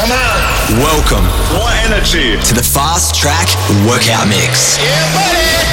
Come on. Welcome. More energy. To the Fast Track Workout Mix. Yeah, buddy.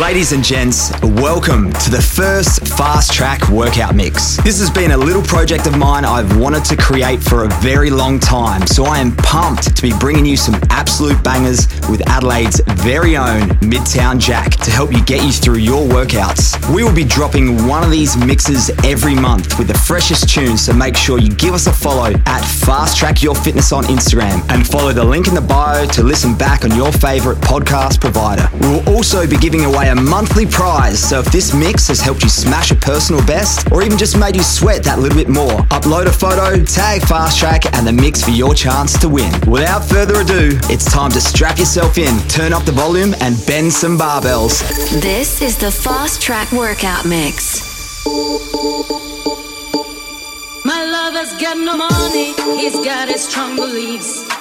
Ladies and gents, welcome to the first Fast Track Workout Mix. This has been a little project of mine I've wanted to create for a very long time, so I am pumped to be bringing you some absolute bangers with Adelaide's very own Midtown Jack to help you get you through your workouts. We will be dropping one of these mixes every month with the freshest tunes, so make sure you give us a follow at Fast Track Your Fitness on Instagram and follow the link in the bio to listen back on your favorite podcast provider. We'll also be giving away away a monthly prize. So if this mix has helped you smash a personal best or even just made you sweat that little bit more, upload a photo, tag Fast Track and the mix for your chance to win. Without further ado, it's time to strap yourself in, turn up the volume and bend some barbells. This is the Fast Track Workout Mix. My lover's got no money, he's got his strong beliefs.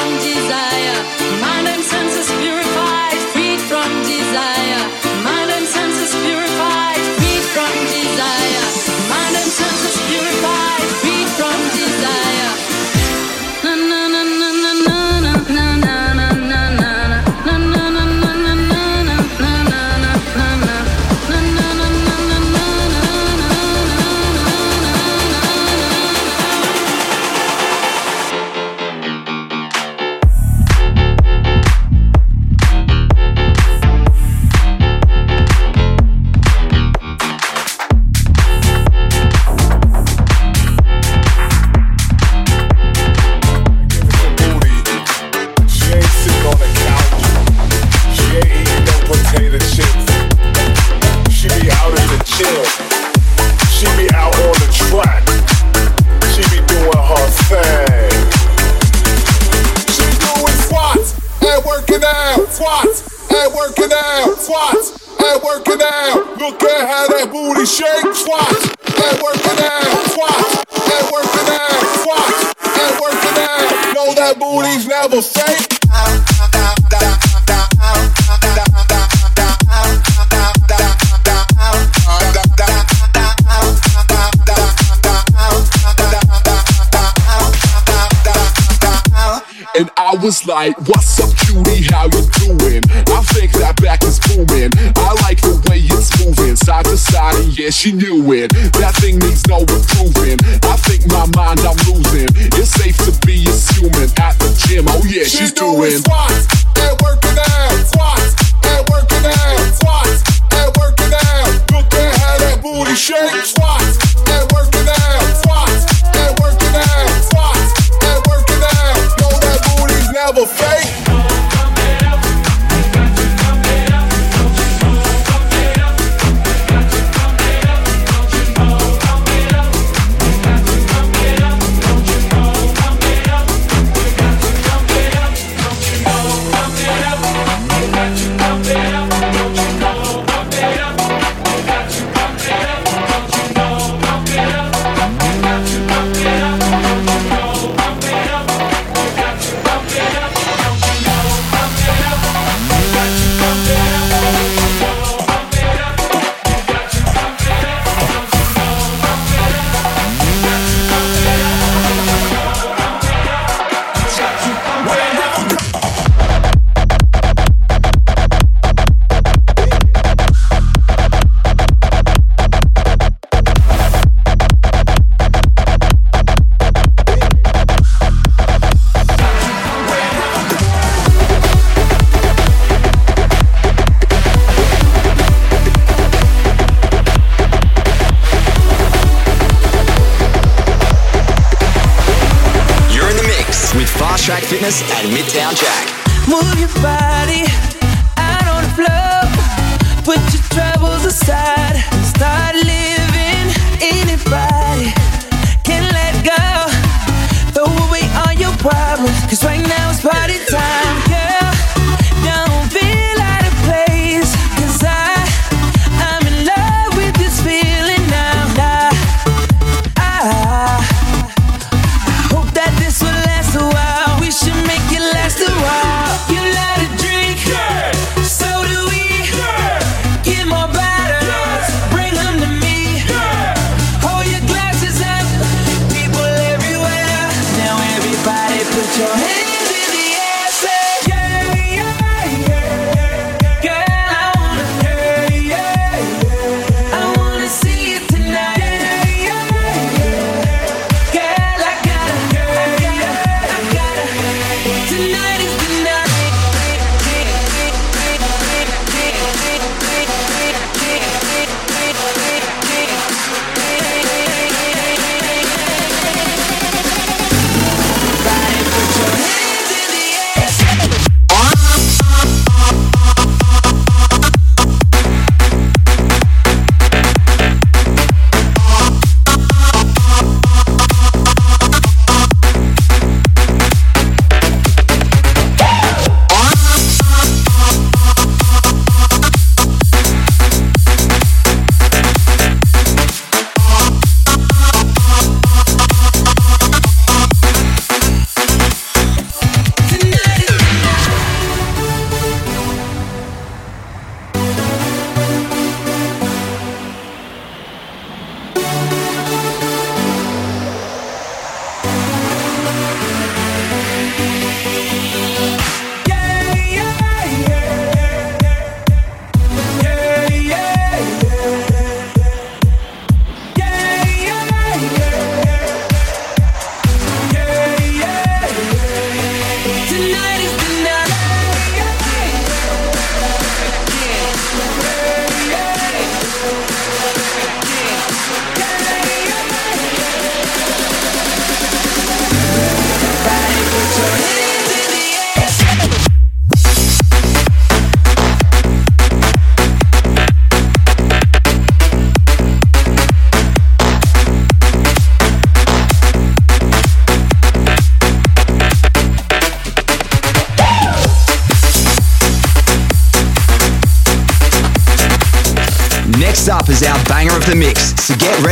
From desire, mind and senses purified, freed from desire.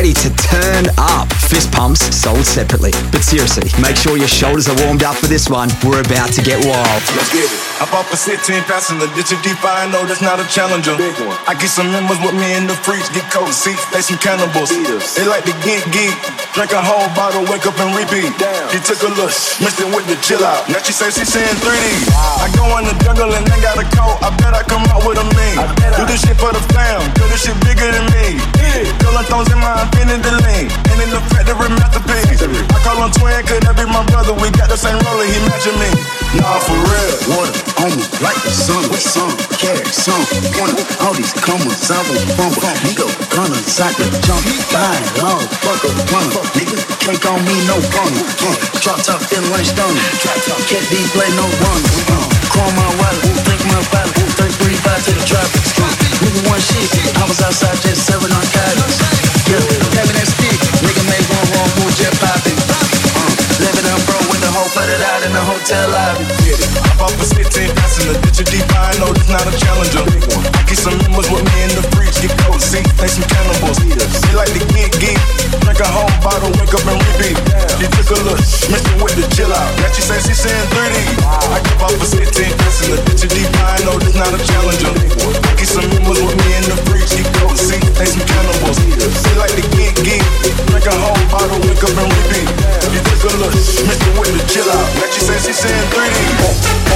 Ready to turn up. Fist pumps sold separately. But seriously, make sure your shoulders are warmed up for this one. We're about to get wild. Let's get it. I bought for 16 passenger, ditch a deep I know that's not a challenger. Big one. I get some members with me in the freaks, get cold seats, they some cannibals. Eaters. They like to get geek, drink a whole bottle, wake up and repeat. Damn. He took a look, mixed it with the chill out. Now she say she saying 3D. Wow. I go in the jungle and they got a coat, I bet I come out with a mean. Do this shit for the fam, do this shit bigger than me. Yeah. Killing thrones in my infinity lane, and in the factory masterpiece. I call him twin, could that be my brother? We got the same roller, he matching me. Nah, for real. Water on me like the sun with some care, some corner. All these commas, I was bumper. Nigga, gonna soccer, jump, fine, low, fuck a runner. Nigga, cake on me, no. Uh, drop top, then lunch done. Can't be play, no run. Call my wallet, think my wallet. 335 to the traffic. Uh, nigga, one shit. I was outside just. Yeah, I'm having that stick. Nigga made one wrong move, jet popping. Flooded out in the hotel lobby. Get it. I bought for 16 passenger, ditch a deep I know that's not a challenger. I get some members with me in the fridge. get seats, they some cannibals. They like to get geek, drink a whole bottle, wake up and repeat. She took a look, it with the chill out. Now she say she saying 3D. I give up for 16 passenger, ditch a deep I know that's not a challenger. I get some members with me in the freaks, get seats, they some cannibals. They like to get geek, drink a whole bottle, wake up and repeat. She took a look, it with the chill out. Now she say she saying 3D.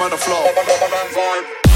On the floor.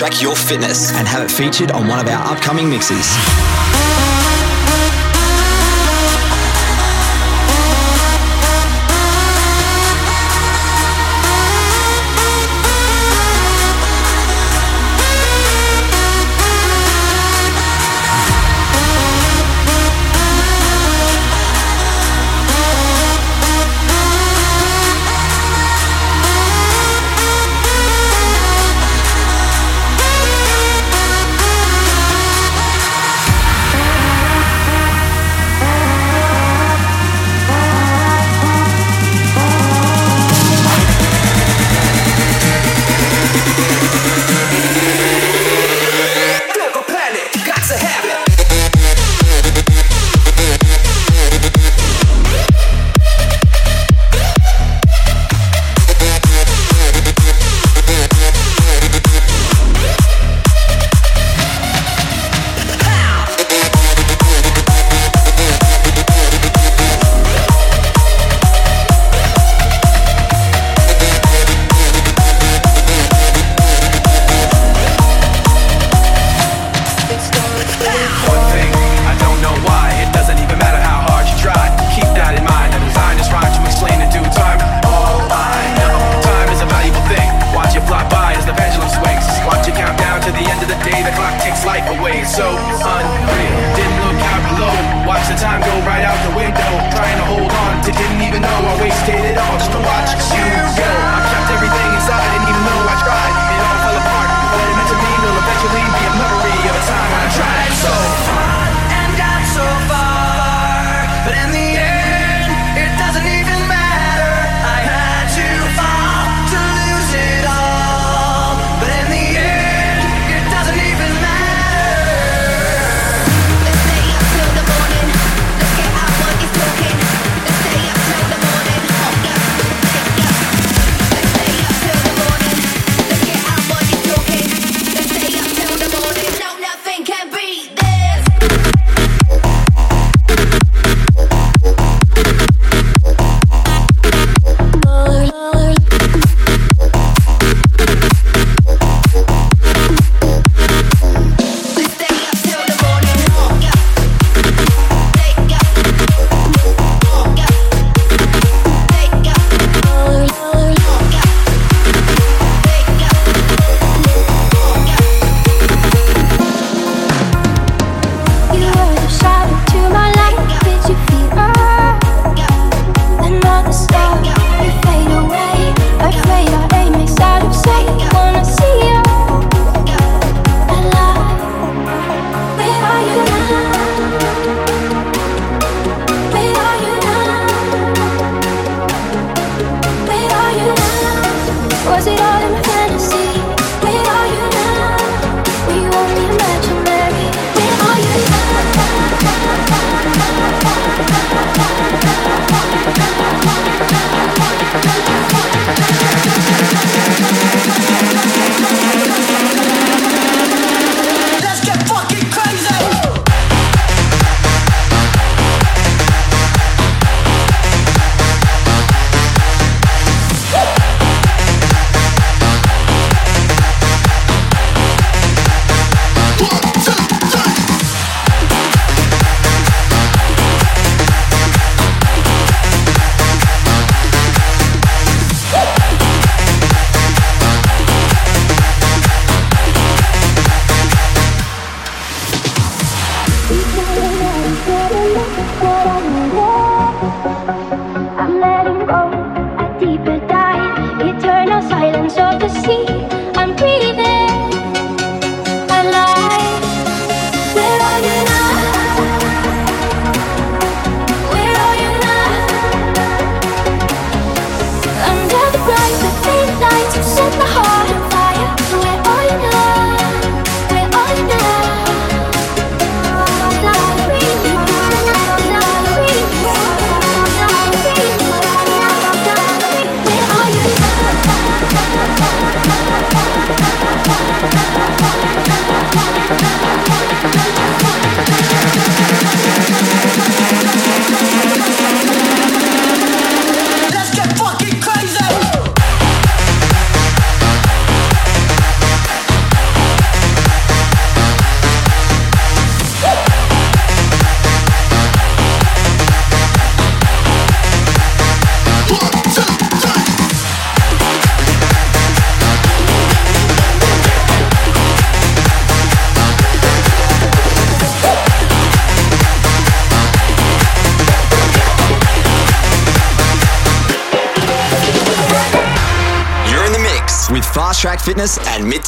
Track Your Fitness and have it featured on one of our upcoming mixes.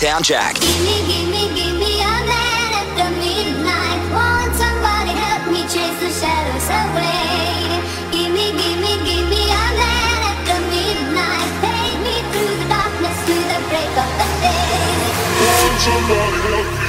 And Midtown Jack. Gimme, gimme, gimme a man at the midnight. Won't somebody help me chase the shadows away? Gimme, gimme, gimme a man at the midnight. Take me through the darkness to the break of the day. Won't somebody help me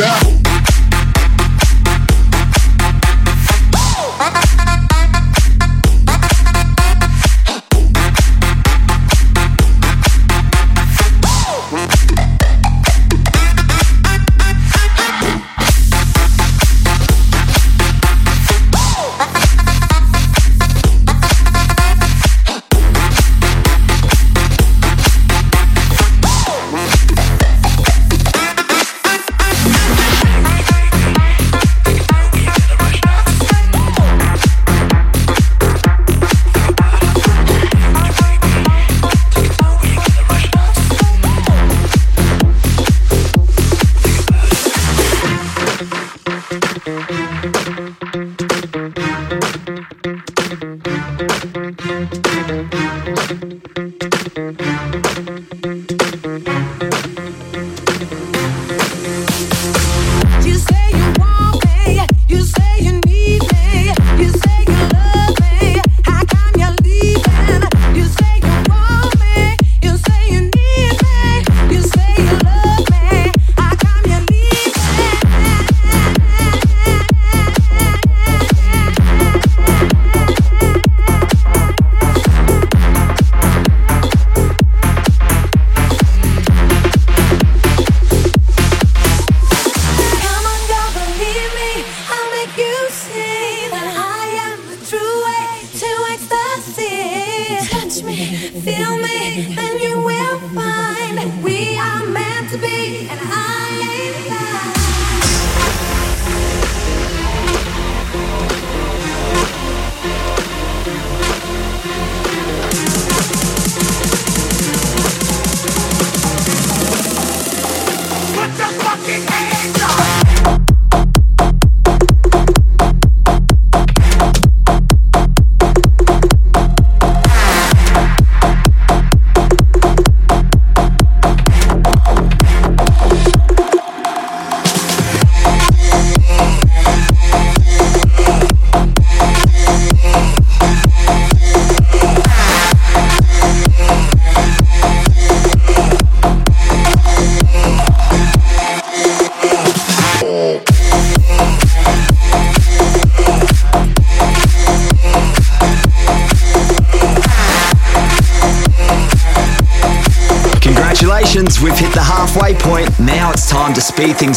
Yeah.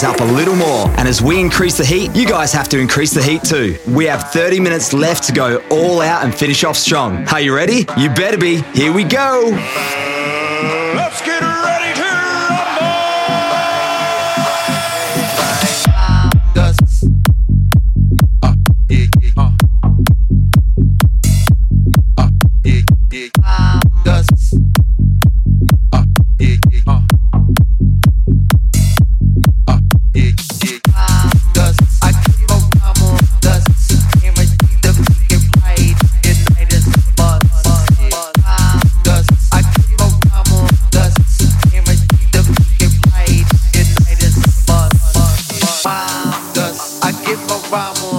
Up a little more. And as we increase the heat, you guys have to increase the heat too. We have 30 minutes left to go all out and finish off strong. Are you ready? You better be. Here we go. vamos.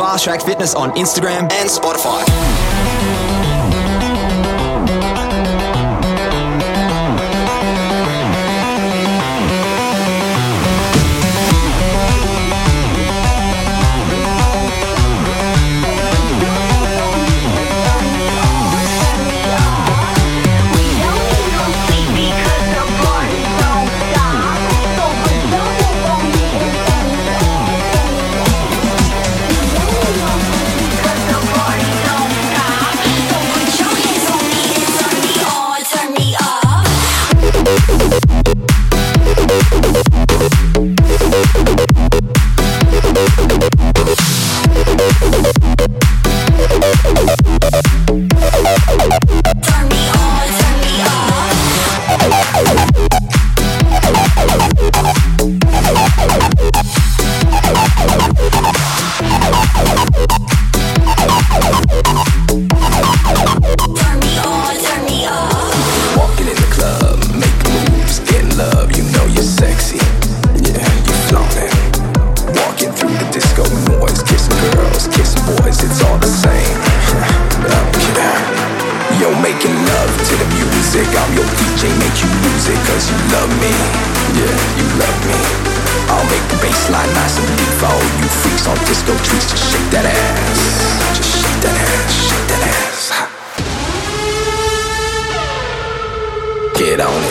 Fast Track Fitness on Instagram and Spotify. Get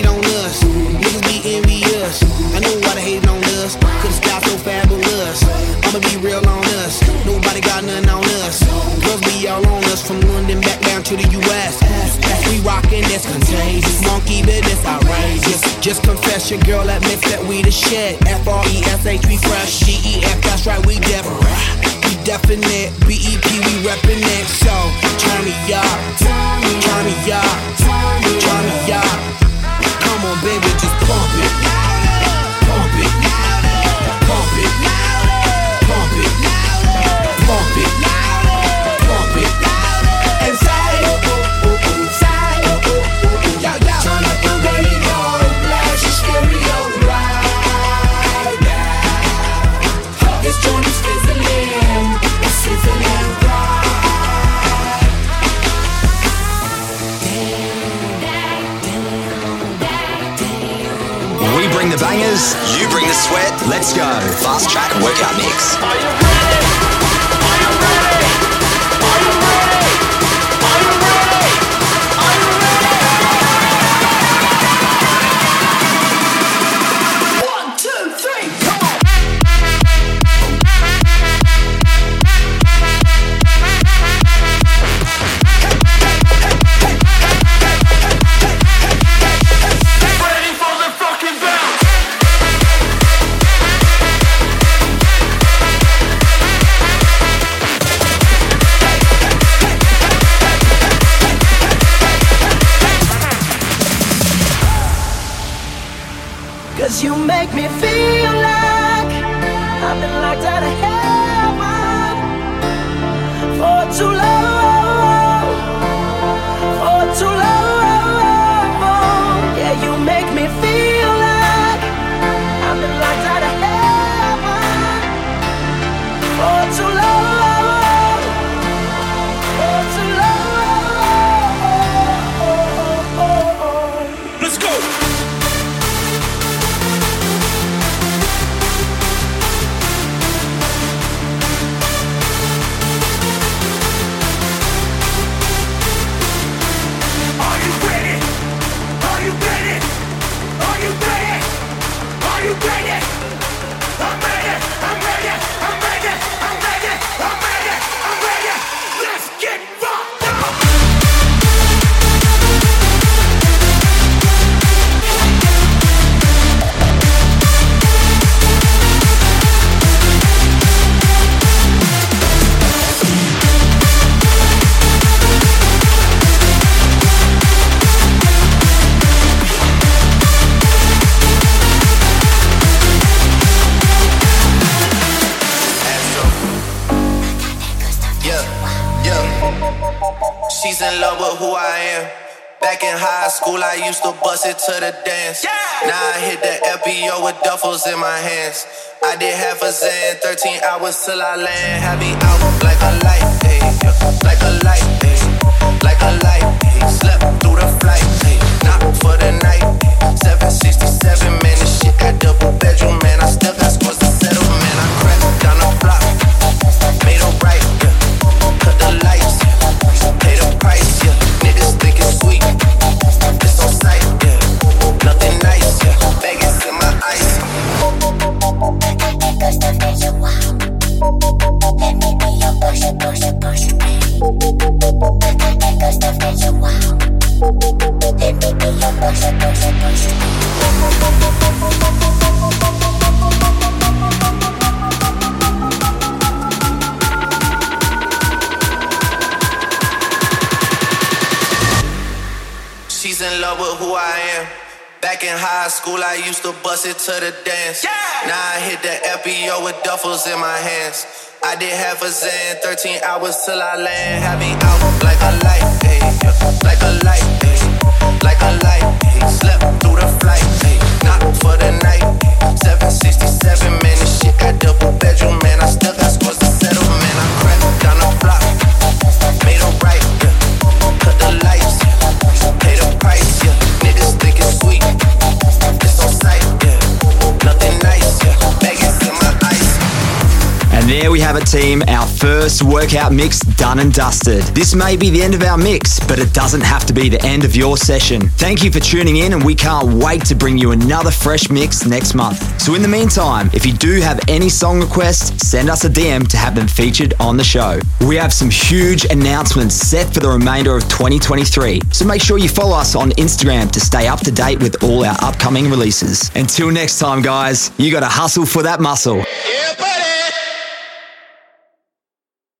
hate on us. Niggas be envious. I know why they hating on us. Cause the sky so fabulous. I'ma be real on us. Nobody got nothing on us. Girls be all on us from London back down to the US. We rockin' this contagious. Monkey business outrageous. Just confess your girl admits that we the shit. F R E S H we fresh. G E F that's right we. We definite. B E P we reppin' it. So turn me up. Turn me up. Turn me up. Come on, baby, just pump it. Pump it. Pump it. Pump it. Pump it. Pump bangers, you bring the sweat. Let's go. Fast track workout mix. Me feel like I've been locked out of heaven for too long. In high school, I used to bust it to the dance. Now I hit the FBO with duffels in my hands. I did half a Xan, 13 hours till I land. Me out like a light, yeah. like a light, I used to bust it to the dance. Now I hit the FBO with duffels in my hands. I did half a Xan, 13 hours till I land. Had me out like a light, ayy, like a light, ayy, like a light. ayy. Slept through the flight, ayy, not for the night. 767, man, this shit got double bedroom, man. I still there we have it, team. Our first workout mix done and dusted. This may be the end of our mix, but it doesn't have to be the end of your session. Thank you for tuning in, and we can't wait to bring you another fresh mix next month. So, in the meantime, if you do have any song requests, send us a DM to have them featured on the show. We have some huge announcements set for the remainder of 2023, so make sure you follow us on Instagram to stay up to date with all our upcoming releases. Until next time, guys, you gotta hustle for that muscle. Yeah.